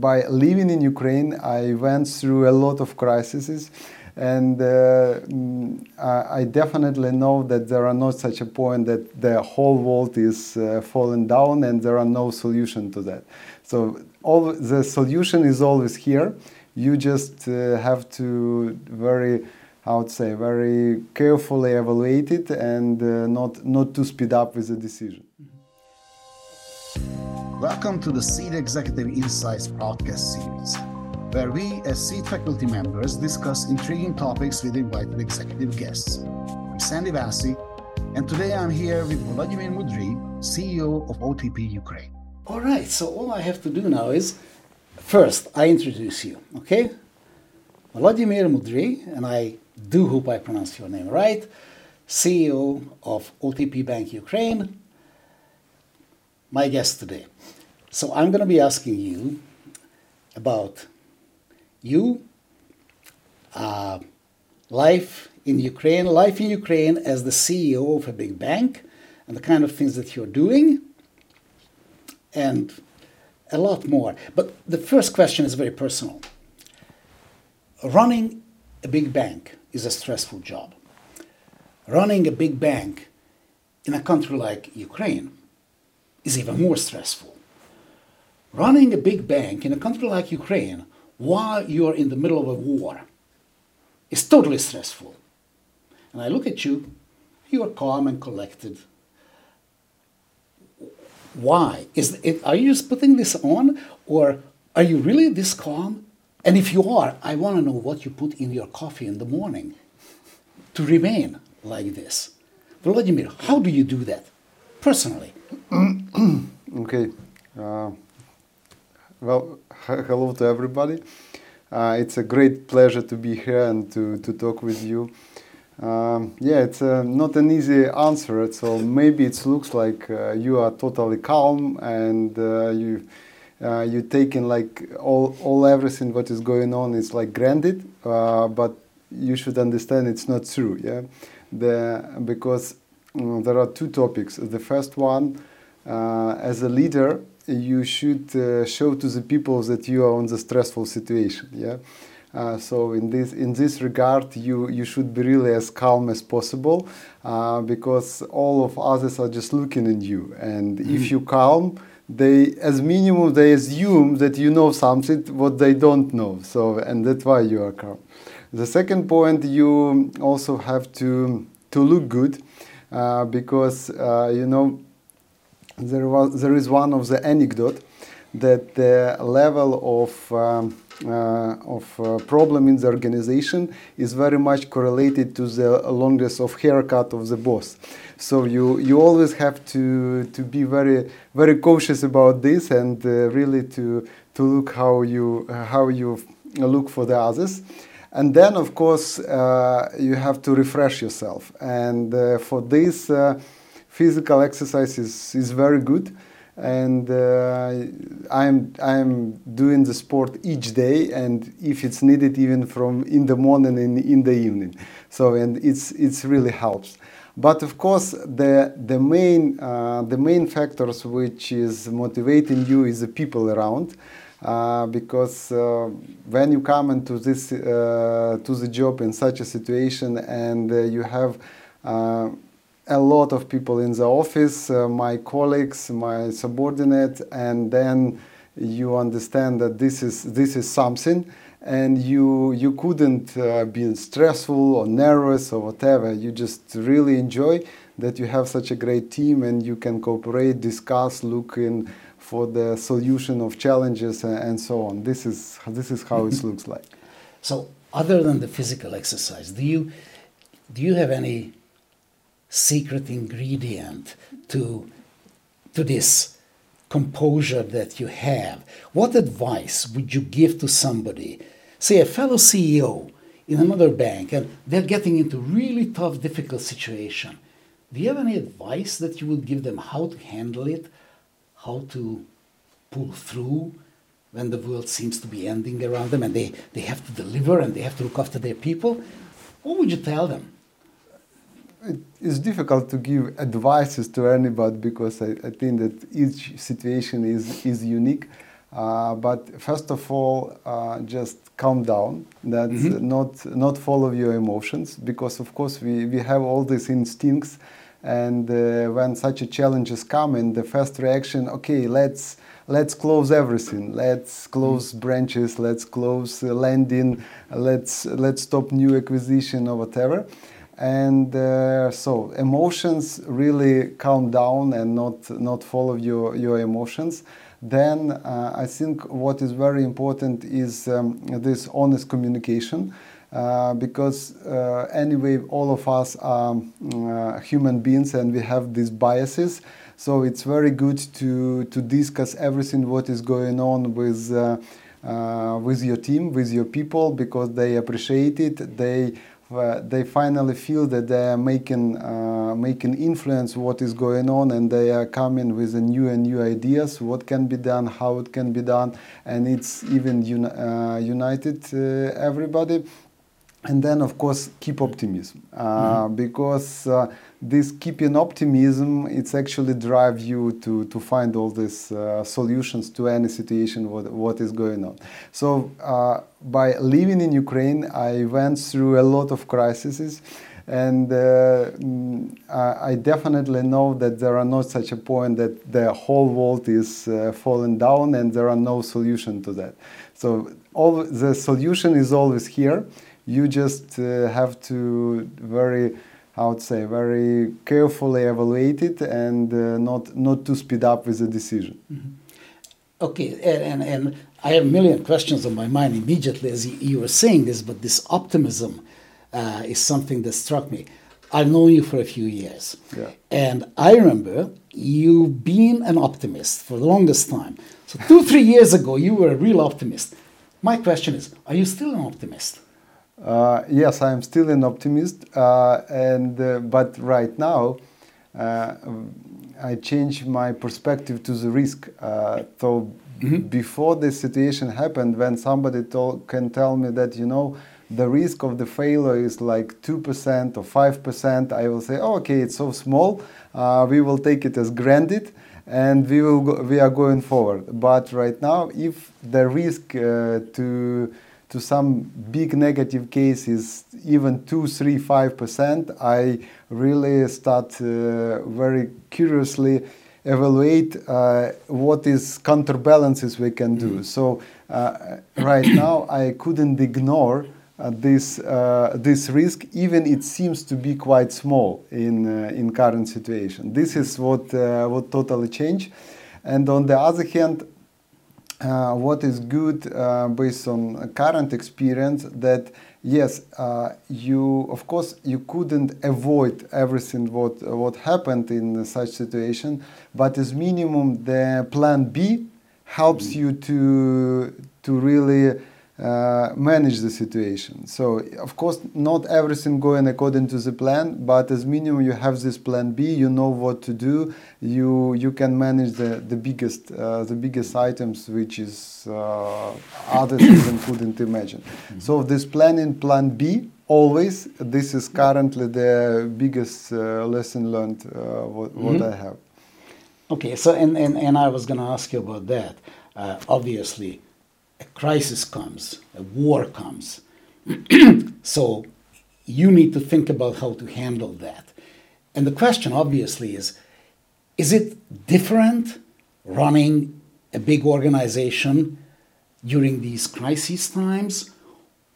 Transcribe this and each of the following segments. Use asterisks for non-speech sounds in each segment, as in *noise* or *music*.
by living in Ukraine, I went through a lot of crises, and uh, mm, I definitely know that there are not such a point that the whole world is uh, falling down and there are no solution to that. So all the solution is always here. You just uh, have to very, I would say, very carefully evaluate it and uh, not not to speed up with the decision. Welcome to the Seed Executive Insights podcast series, where we, as Seed faculty members, discuss intriguing topics with invited executive guests. I'm Sandy Vaci, and today I'm here with Vladimir Mudry, CEO of OTP Ukraine. All right, so all I have to do now is first I introduce you, okay? Vladimir Mudry, and I do hope I pronounce your name right, CEO of OTP Bank Ukraine, my guest today. So I'm going to be asking you about you, uh, life in Ukraine, life in Ukraine as the CEO of a big bank, and the kind of things that you're doing, and a lot more. But the first question is very personal. Running a big bank is a stressful job. Running a big bank in a country like Ukraine is even more stressful. Running a big bank in a country like Ukraine while you're in the middle of a war is totally stressful. And I look at you, you are calm and collected. Why? Is it, are you just putting this on, or are you really this calm? And if you are, I want to know what you put in your coffee in the morning to remain like this. Vladimir, how do you do that personally? *clears throat* okay. Uh, well, hello to everybody. Uh, it's a great pleasure to be here and to, to talk with you. Um, yeah, it's uh, not an easy answer. So maybe it looks like uh, you are totally calm and uh, you uh, you taking like all all everything what is going on is like granted. but you should understand it's not true. Yeah, the because um, there are two topics. The first one, as a leader, you should uh, show to the people that you are in the stressful situation. Yeah. Uh, so in this in this regard, you you should be really as calm as possible, uh, because all of others are just looking at you, and mm-hmm. if you calm, they as minimum they assume that you know something what they don't know. So and that's why you are calm. The second point, you also have to to look good, uh, because uh, you know there was there is one of the anecdote that the level of um, uh, of uh, problem in the organization is very much correlated to the longness of haircut of the boss. So you you always have to to be very very cautious about this and uh, really to to look how you how you look for the others. And then, of course, uh, you have to refresh yourself. And uh, for this, physical exercise is, is very good and uh, I'm I'm doing the sport each day, and if it's needed, even from in the morning and in the evening. So and it's it's really helps. But of course, the the main uh, the main factors which is motivating you is the people around. Uh, because uh, when you come into this uh, to the job in such a situation and uh, you have a lot of people in the office, uh, my colleagues, my subordinate, and then you understand that this is this is something, and you you couldn't uh, be stressful or nervous or whatever. You just really enjoy that you have such a great team and you can cooperate, discuss, look in for the solution of challenges and, and so on. This is this is how it *laughs* looks like. So, other than the physical exercise, do you do you have any secret ingredient to, to this composure that you have. What advice would you give to somebody, say a fellow CEO in another bank, and they're getting into really tough, difficult situation? Do you have any advice that you would give them how to handle it, how to pull through when the world seems to be ending around them and they, they have to deliver and they have to look after their people? What would you tell them? It is difficult to give advices to anybody because I, I, think that each situation is, is unique. Uh, but first of all, uh, just calm down. That's Mm-hmm. not not follow your emotions because of course we, we have all these instincts, and uh, when such a challenges come, in the first reaction, okay, let's let's close everything. Let's close branches. Let's close uh, landing. Let's let's stop new acquisition or whatever. And uh, so emotions really calm down and not not follow your your emotions. Then uh, I think what is very important is um, this honest communication. Uh, because uh, anyway, all of us are uh, human beings and we have these biases. So it's very good to, to discuss everything what is going on with, uh, with your team, with your people, because they appreciate it. They uh, they finally feel that they are making uh, making influence what is going on, and they are coming with a new and new ideas what can be done, how it can be done, and it's even uni- uh, united uh, everybody. And then of course keep optimism uh, because uh, this keeping optimism it's actually drive you to to find all these uh, solutions to any situation what, what is going on so uh, by living in ukraine i went through a lot of crises and uh, mm, I definitely know that there are not such a point that the whole world is uh, falling down and there are no solution to that. So all the solution is always here. You just uh, have to very, I would say, very carefully evaluate it and uh, not not to speed up with the decision. Okay, and, and, and I have a million questions on my mind immediately as you, you were saying this, but this optimism uh, is something that struck me. I've known you for a few years. Yeah. And I remember you being an optimist for the longest time. So, two, three years ago, you were a real optimist. My question is Are you still an optimist? Uh, yes, I am still an optimist, uh, and uh, but right now, uh, I change my perspective to the risk. Uh, so before this situation happened, when somebody told, can tell me that you know the risk of the failure is like two percent or five percent, I will say, oh, okay, it's so small. Uh, we will take it as granted and we will go, we are going forward. But right now, if the risk uh, to to some big negative cases, even two, three, five percent, I really start uh, very curiously evaluate uh, what is counterbalances we can do. So uh, right now, I couldn't ignore. Uh, this uh, this risk, even it seems to be quite small in uh, in current situation. This is what uh, what totally changed, and on the other hand, uh, what is good uh, based on current experience that yes uh, you of course you couldn't avoid everything what what happened in such situation but as minimum the plan b helps you to to really uh, manage the situation. So, of course, not everything going according to the plan, but as minimum you have this plan B. You know what to do. You you can manage the the biggest uh, the biggest items, which is uh, others even couldn't imagine. So this planning plan B always. This is currently the biggest uh, lesson learned. Uh, what, what I have. Okay, so and, and, and I was going to ask you about that. Uh, obviously, a crisis comes, a war comes. *clears throat* so you need to think about how to handle that. And the question, obviously, is is it different running a big organization during these crisis times?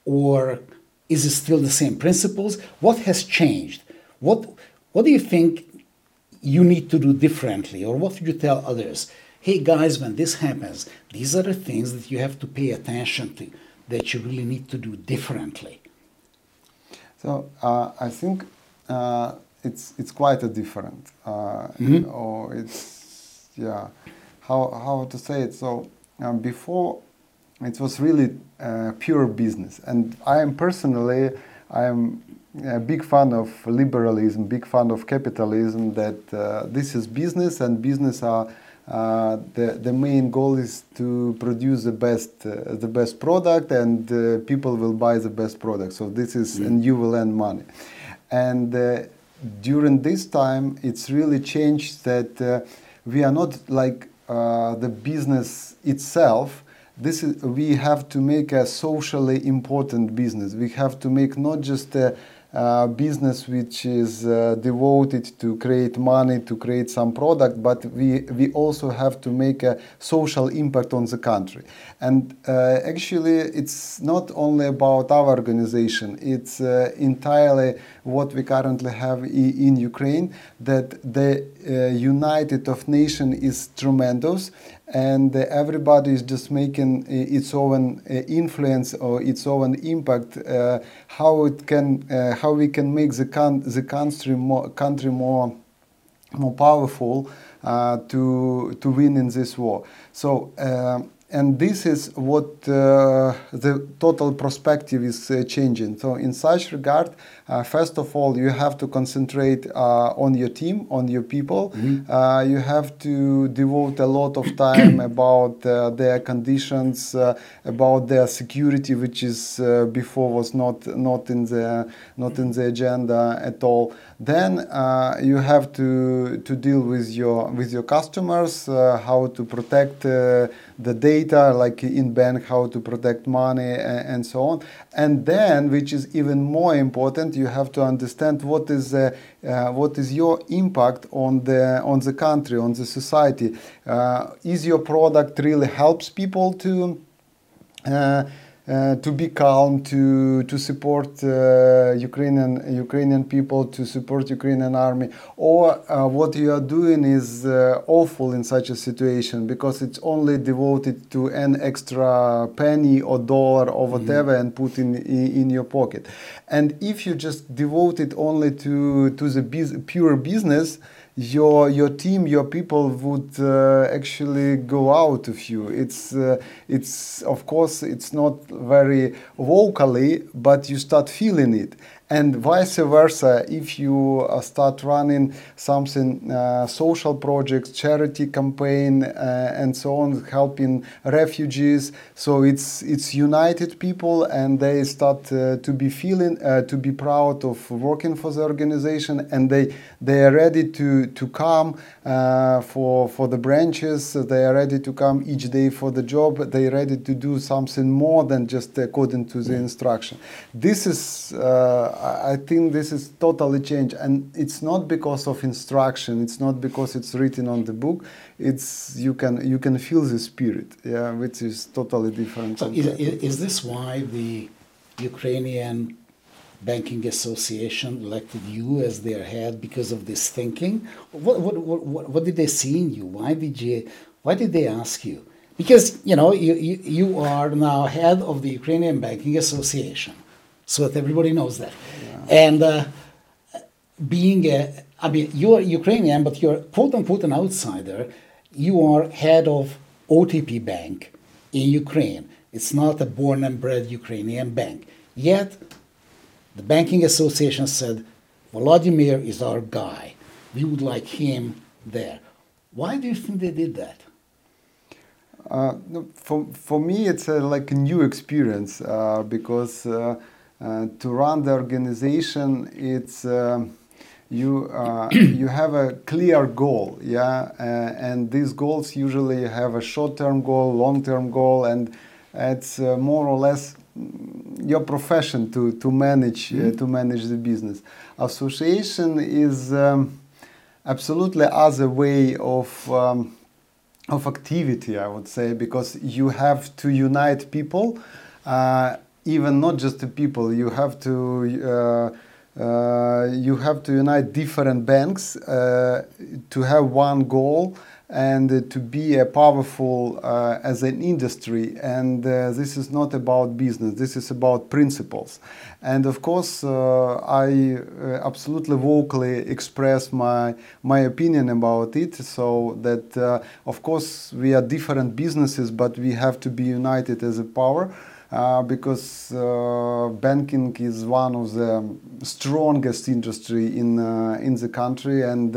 Or is it still the same principles? What has changed? What, what do you think you need to do differently? Or what would you tell others? Hey guys, when this happens, these are the things that you have to pay attention to, that you really need to do differently. So uh, I think uh, it's it's quite a different, uh, or it's yeah, how how to say it. So um, before, it was really uh, pure business, and I am personally I am a big fan of liberalism, big fan of capitalism. That uh, this is business, and business are. Uh, the, the main goal is to produce the best uh, the best product and uh, people will buy the best product. So this is and you will earn money. And uh, during this time it's really changed that uh, we are not like uh, the business itself, this is, we have to make a socially important business. We have to make not just a uh, business which is uh, devoted to create money to create some product but we we also have to make a social impact on the country. And uh, actually it's not only about our organization it's uh, entirely what we currently have in Ukraine that the uh, United of Nation is tremendous and everybody is just making its own influence or its own impact uh, how it can uh, how we can make the, con- the country more country more more powerful uh, to to win in this war so and this is what uh, the total perspective is uh, changing. So in such regard, uh, first of all, you have to concentrate uh, on your team, on your people. Mm-hmm. Uh, you have to devote a lot of time *coughs* about uh, their conditions, about their security, which is before was not not in the not in the agenda at all. Then you have to to deal with your with your customers, how to protect the data, like in bank, how to protect money and, and, so on. And then, which is even more important, you have to understand what is uh, uh, what is your impact on the on the country, on the society. Uh, is your product really helps people to uh, uh, to be calm, to to support uh, Ukrainian Ukrainian people, to support Ukrainian army, or uh, what you are doing is uh, awful in such a situation because it's only devoted to an extra penny or dollar or mm-hmm. whatever mm-hmm. and put in, in, in your pocket. And if you just devote it only to to the biz- pure business your your team, your people would uh, actually go out of you. It's uh, it's of course it's not very vocally, but you start feeling it, and vice versa if you uh, start running something uh, social projects charity campaign uh, and so on helping refugees so it's it's united people and they start uh, to be feeling uh, to be proud of working for the organization and they they are ready to to come uh, for for the branches. They are ready to come each day for the job. They are ready to do something more than just according to the instruction. This is I think this is totally changed, and it's not because of instruction. It's not because it's written on the book. It's you can you can feel the spirit, yeah, which is totally different. So is, is this why the Ukrainian Banking Association elected you as their head because of this thinking? What what what, what did they see in you? Why did you? Why did they ask you? Because you know you, you, you are now head of the Ukrainian Banking Association so that everybody knows that. Yeah. And uh, being a, I mean, you're Ukrainian, but you're quote unquote an outsider. You are head of OTP Bank in Ukraine. It's not a born and bred Ukrainian bank. Yet, the Banking Association said, Volodymyr is our guy. We would like him there. Why do you think they did that? Uh, for, for me, it's a, like a new experience uh, because uh, uh, to run the organization, it's uh, you uh, *coughs* you have a clear goal, yeah, and these goals usually have a short-term goal, long-term goal, and it's more or less your profession to to manage mm-hmm. to manage the business. Association is um, absolutely other way of. Um, of activity, I would say, because you have to unite people uh, even not just the people. You have to uh, uh, you have to unite different banks uh, to have one goal and to be a powerful uh, as an industry. And uh, this is not about business. This is about principles. And of course, uh, I absolutely vocally express my my opinion about it. So that of course we are different businesses, but we have to be united as a power. Uh, because uh, banking is one of the strongest industry in uh, in the country and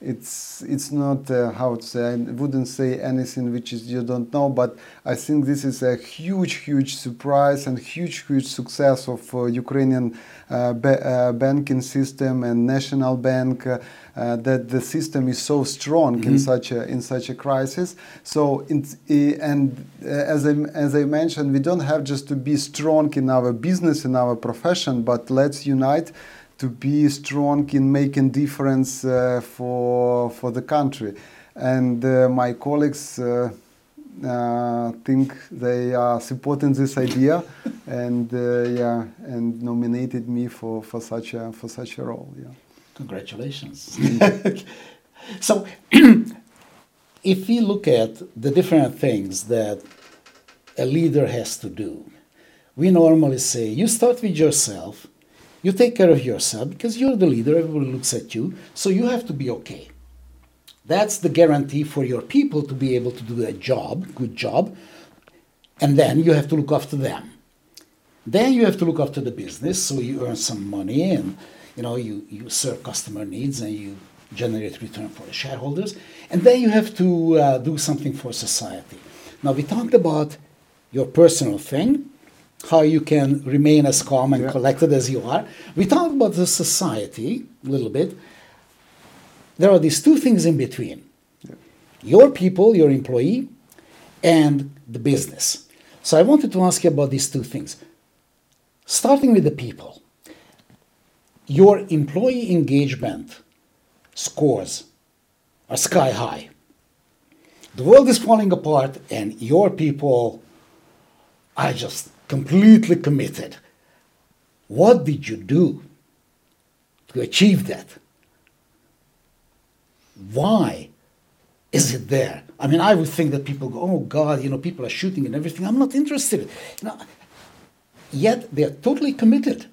it's it's not uh, how to say I wouldn't say anything which is you don't know but I think this is a huge huge surprise and huge huge success of uh, Ukrainian uh, ba- uh, banking system and national bank uh, uh, that the system is so strong mm-hmm. in such a in such a crisis so and as I as I mentioned we don't have just to be strong in our business in our profession but let's unite to be strong in making difference uh, for for the country. And uh, my colleagues uh, uh think they are supporting this idea, *laughs* and uh, yeah, and nominated me for, for such a for such a role. Yeah. Congratulations. *laughs* *laughs* so, *clears throat* if we look at the different things that a leader has to do, we normally say you start with yourself you take care of yourself because you're the leader, everybody looks at you, so you have to be okay. That's the guarantee for your people to be able to do a job, good job, and then you have to look after them. Then you have to look after the business, so you earn some money and you know you, you serve customer needs and you generate return for the shareholders. And then you have to uh, do something for society. Now we talked about your personal thing, how you can remain as calm and yeah. collected as you are. We talked about the society a little bit. There are these two things in between yeah. your people, your employee, and the business. So I wanted to ask you about these two things. Starting with the people, your employee engagement scores are sky high. The world is falling apart, and your people are just completely committed. What did you do to achieve that? Why is it there? I mean, I would think that people go, oh God, you know, people are shooting and everything. I'm not interested. Yet they're totally committed.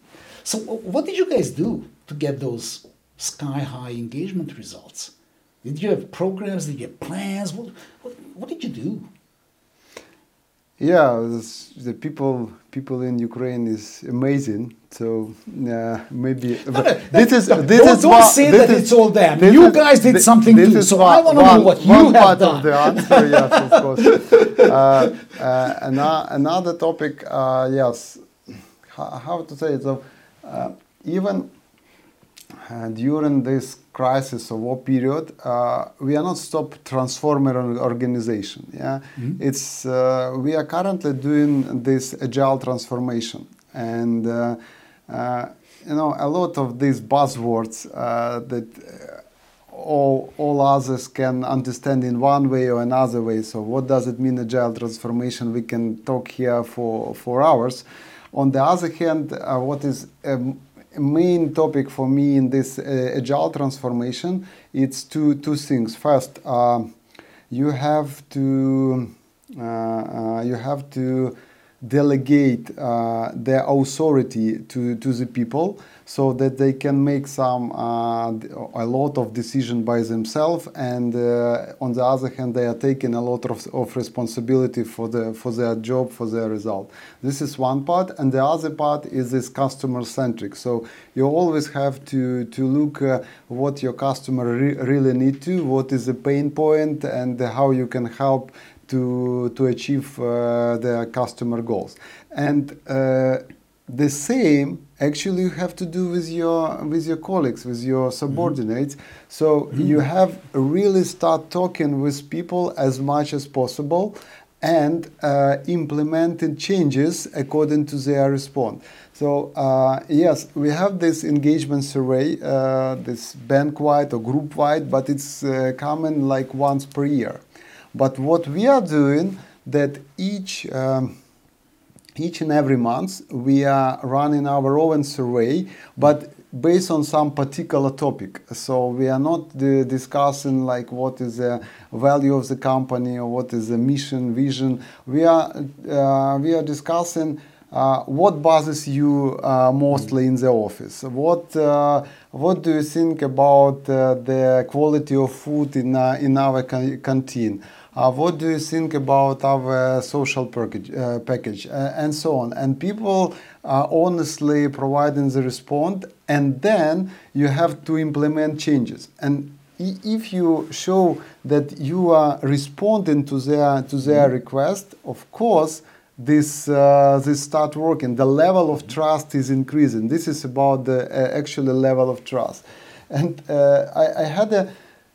So, what did you guys do to get those sky high engagement results? Did you have programs? Did you have plans? What, what, what did you do? Yeah, the people people in Ukraine is amazing. So uh, maybe no, no, this is this don't, is don't one, say that is, it's all them. You guys did something too. So one, I want to know what you have done. Of the answer, *laughs* yes, of course. Uh, uh, another topic, uh, yes, how, how, to say it? So uh, even during this crisis or war period, uh, we are not stop transforming organization. Yeah, mm-hmm. it's uh, we are currently doing this agile transformation, and uh, uh, you know a lot of these buzzwords uh, that all all others can understand in one way or another way. So what does it mean agile transformation? We can talk here for for hours. On the other hand, what is um, main topic for me in this uh, agile transformation it's two two things. First uh, you have to uh, uh you have to delegate uh, their authority to, to the people so that they can make some uh, a lot of decision by themselves. And uh, on the other hand they are taking a lot of, of responsibility for the for their job for their result. This is one part. And the other part is this customer centric. So you always have to to look uh, what your customer re really need to what is the pain point and how you can help to, to achieve uh, their customer goals. And uh, the same actually you have to do with your with your colleagues with your mm-hmm. subordinates mm -hmm. so mm -hmm. you have really start talking with people as much as possible and uh, implementing changes according to their response so uh, yes we have this engagement survey uh, this bank wide or group wide but it's uh, coming like once per year but what we are doing that each um, each and every month we are running our own survey, but based on some particular topic. So we are not uh, discussing like what is the value of the company or what is the mission, vision. We are uh, we are discussing. Uh, what bothers you uh, mostly in the office? What uh, what do you think about uh, the quality of food in uh, in our canteen? What do you think about our social package, uh, package uh, and so on? And people are honestly providing the response, and then you have to implement changes. And if you show that you are responding to their to their mm-hmm. request, of course, this uh, this start working. The level of trust is increasing. This is about the uh, actual level of trust. And uh, I, I, had a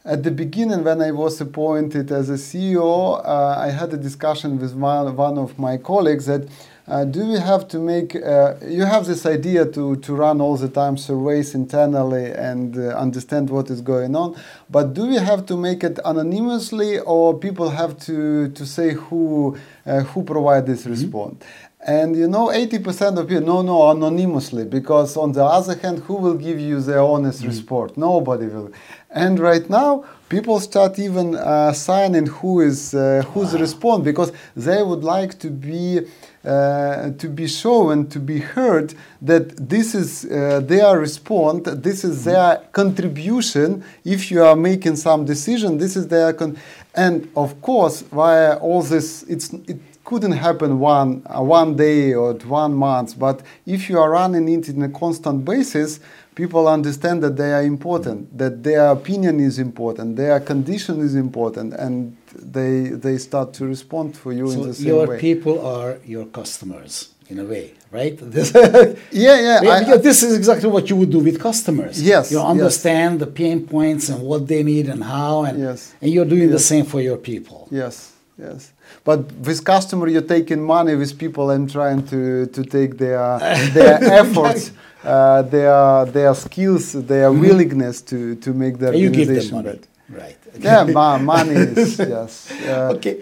at the beginning when I was appointed as a CEO, uh, I had a discussion with one, one of my colleagues that uh, do we have to make, uh, you have this idea to, to run all the time surveys internally and uh, understand what is going on, but do we have to make it anonymously or people have to, to say who, uh, who provide this mm-hmm. response? And you know, 80% of people, no, no, anonymously, because on the other hand, who will give you the honest mm. report? Nobody will. And right now, people start even uh, signing who is uh, who's wow. respond because they would like to be uh, to be shown to be heard that this is uh, their response, this is mm-hmm. their contribution. If you are making some decision, this is their con- and of course via all this, it's it couldn't happen one uh, one day or one month. But if you are running it in a constant basis people understand that they are important, that their opinion is important, their condition is important, and they they start to respond for you so in the same your way. Your people are your customers in a way, right? *laughs* This yeah, yeah. because I, this is exactly what you would do with customers. Yes, you understand yes. the pain points and what they need and how, and yes. and you're doing yes. the same for your people. Yes, yes. But with customer, you're taking money with people and trying to to take their their *laughs* efforts uh, their their skills, their mm-hmm. willingness to to make their you organization better. Right. Okay. Yeah, ma- money is *laughs* yes. Uh, okay.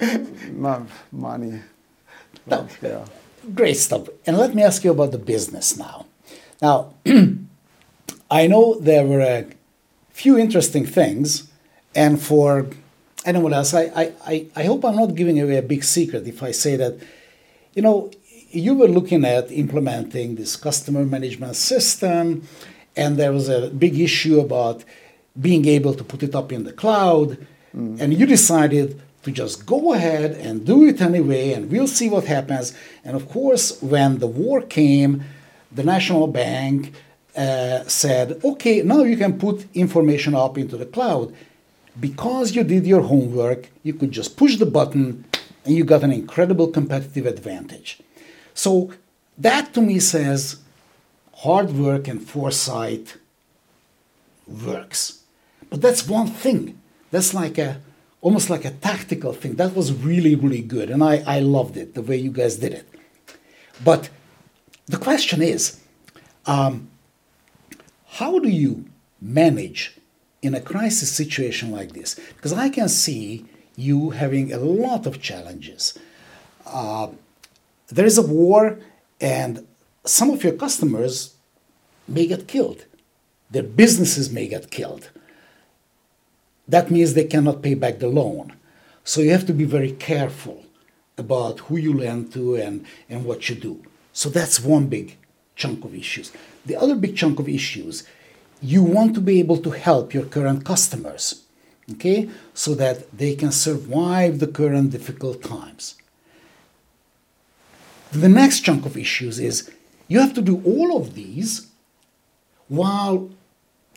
Ma- money. Well, yeah. Great stuff. And let me ask you about the business now. Now, *clears throat* I know there were a few interesting things, and for anyone else, I, I, I hope I'm not giving away a big secret if I say that, you know, you were looking at implementing this customer management system, and there was a big issue about being able to put it up in the cloud, mm. and you decided to just go ahead and do it anyway, and we'll see what happens. And of course, when the war came, the national bank uh, said, okay, now you can put information up into the cloud. Because you did your homework, you could just push the button and you got an incredible competitive advantage. So that to me says hard work and foresight works. But that's one thing. That's like a almost like a tactical thing. That was really, really good. And I, I loved it, the way you guys did it. But the question is um, how do you manage in a crisis situation like this? Because I can see you having a lot of challenges. Uh, there is a war, and some of your customers may get killed. Their businesses may get killed. That means they cannot pay back the loan. So you have to be very careful about who you lend to and, and what you do. So that's one big chunk of issues. The other big chunk of issues, you want to be able to help your current customers, okay, so that they can survive the current difficult times. The next chunk of issues is you have to do all of these while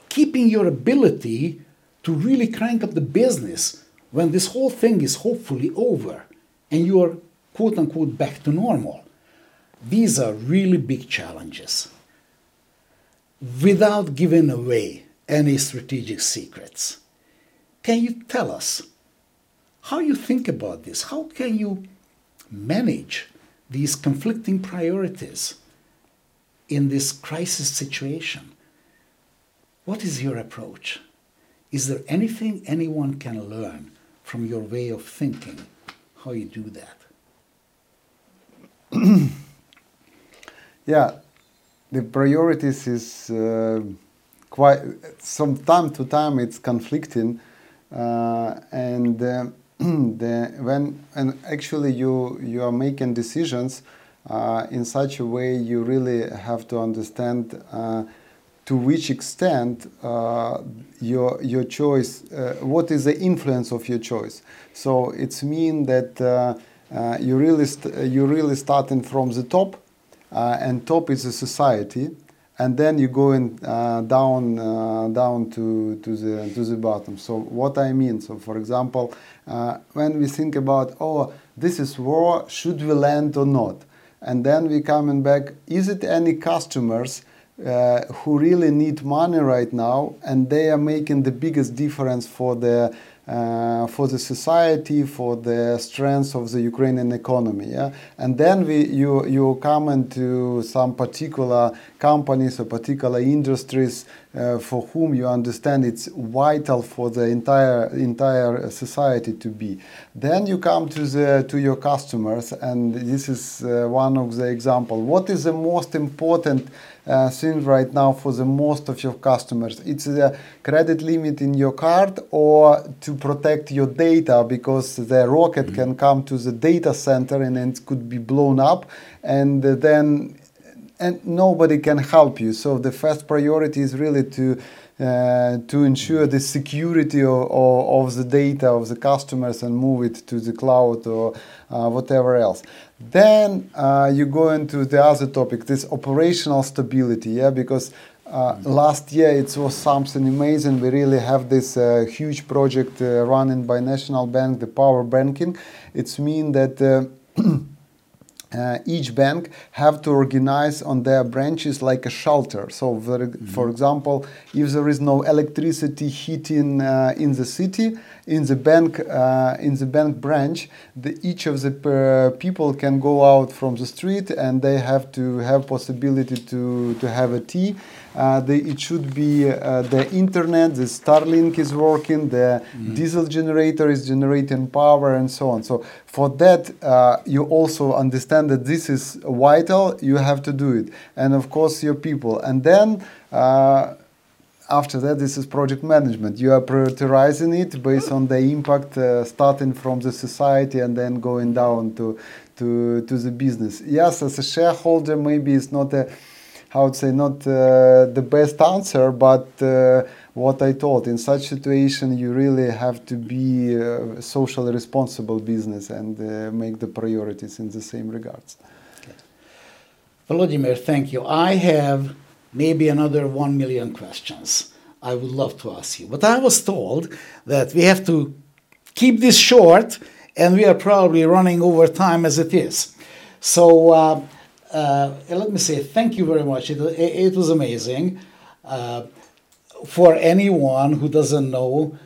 keeping your ability to really crank up the business when this whole thing is hopefully over and you are quote unquote back to normal. These are really big challenges. Without giving away any strategic secrets, can you tell us how you think about this? How can you manage these conflicting priorities in this crisis situation. What is your approach? Is there anything anyone can learn from your way of thinking, how you do that? *clears throat* yeah, the priorities is uh, quite, from time to time it's conflicting uh, and uh, *clears throat* the, when and actually you you are making decisions uh, in such a way you really have to understand uh, to which extent uh, your your choice uh, what is the influence of your choice so it's mean that uh, uh, you really you really starting from the top and top is a society and then you go in uh, down uh, down to to the to the bottom. So what I mean, so for example, uh, when we think about oh this is war, should we land or not, and then we coming back, is it any customers? Uh, who really need money right now, and they are making the biggest difference for the uh, for the society, for the strength of the Ukrainian economy. Yeah? And then we, you, you come into some particular companies or particular industries uh, for whom you understand it's vital for the entire, entire society to be. Then you come to, the, to your customers, and this is uh, one of the example. What is the most important uh, thing right now for the most of your customers. It's the credit limit in your card or to protect your data because the rocket mm-hmm. can come to the data center and it could be blown up and then and nobody can help you. So the first priority is really to uh, to ensure the security of, of, of, the data of the customers and move it to the cloud or uh, whatever else. Then uh, you go into the other topic, this operational stability, yeah, because uh, last year it was something amazing. We really have this uh, huge project uh, running by National Bank, the Power Banking. It's mean that *clears throat* uh, each bank have to organize on their branches like a shelter. So, for, mm-hmm. for example, if there is no electricity heating uh, in the city, in the bank uh, in the bank branch, the, each of the uh, people can go out from the street and they have to have possibility to to have a tea. Uh, the, it should be uh, the internet, the Starlink is working, the mm. diesel generator is generating power, and so on. So for that, uh, you also understand that this is vital. You have to do it, and of course your people, and then uh, after that, this is project management. You are prioritizing it based on the impact, uh, starting from the society and then going down to, to, to the business. Yes, as a shareholder, maybe it's not a, how would say, not uh, the best answer, but uh, what I thought in such situation, you really have to be a socially responsible business and uh, make the priorities in the same regards. Volodymyr, thank you. I have maybe another 1 million questions I would love to ask you. But I was told that we have to keep this short, and we are probably running over time as it is. So uh, uh, let me say thank you very much. It, it was amazing. Uh, for anyone who doesn't know,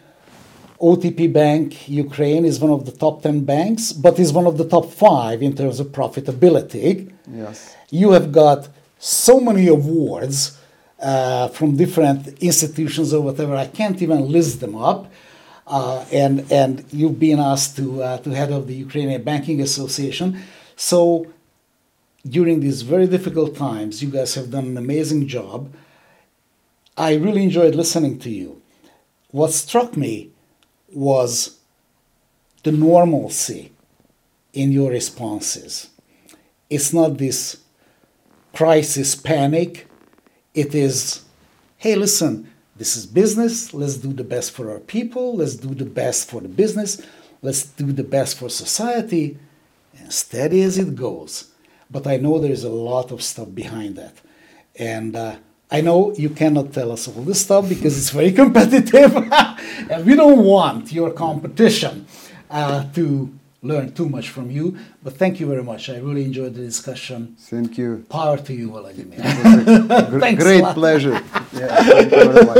OTP Bank Ukraine is one of the top 10 banks, but is one of the top five in terms of profitability. Yes. You have got so many awards uh, from different institutions or whatever. I can't even list them up. Uh, and and you've been asked to uh, to head of the Ukrainian Banking Association. So during these very difficult times, you guys have done an amazing job. I really enjoyed listening to you. What struck me was the normalcy in your responses. It's not this crisis panic. It is, hey, listen, this is business. Let's do the best for our people. Let's do the best for the business. Let's do the best for society. And steady as it goes. But I know there's a lot of stuff behind that. And uh, I know you cannot tell us all this stuff because it's very *laughs* competitive. *laughs* and we don't want your competition uh, to learn too much from you. But thank you very much. I really enjoyed the discussion. Thank you. Power to you, Volodymyr. *laughs* Thanks great pleasure. *laughs* Yeah, thank you very much.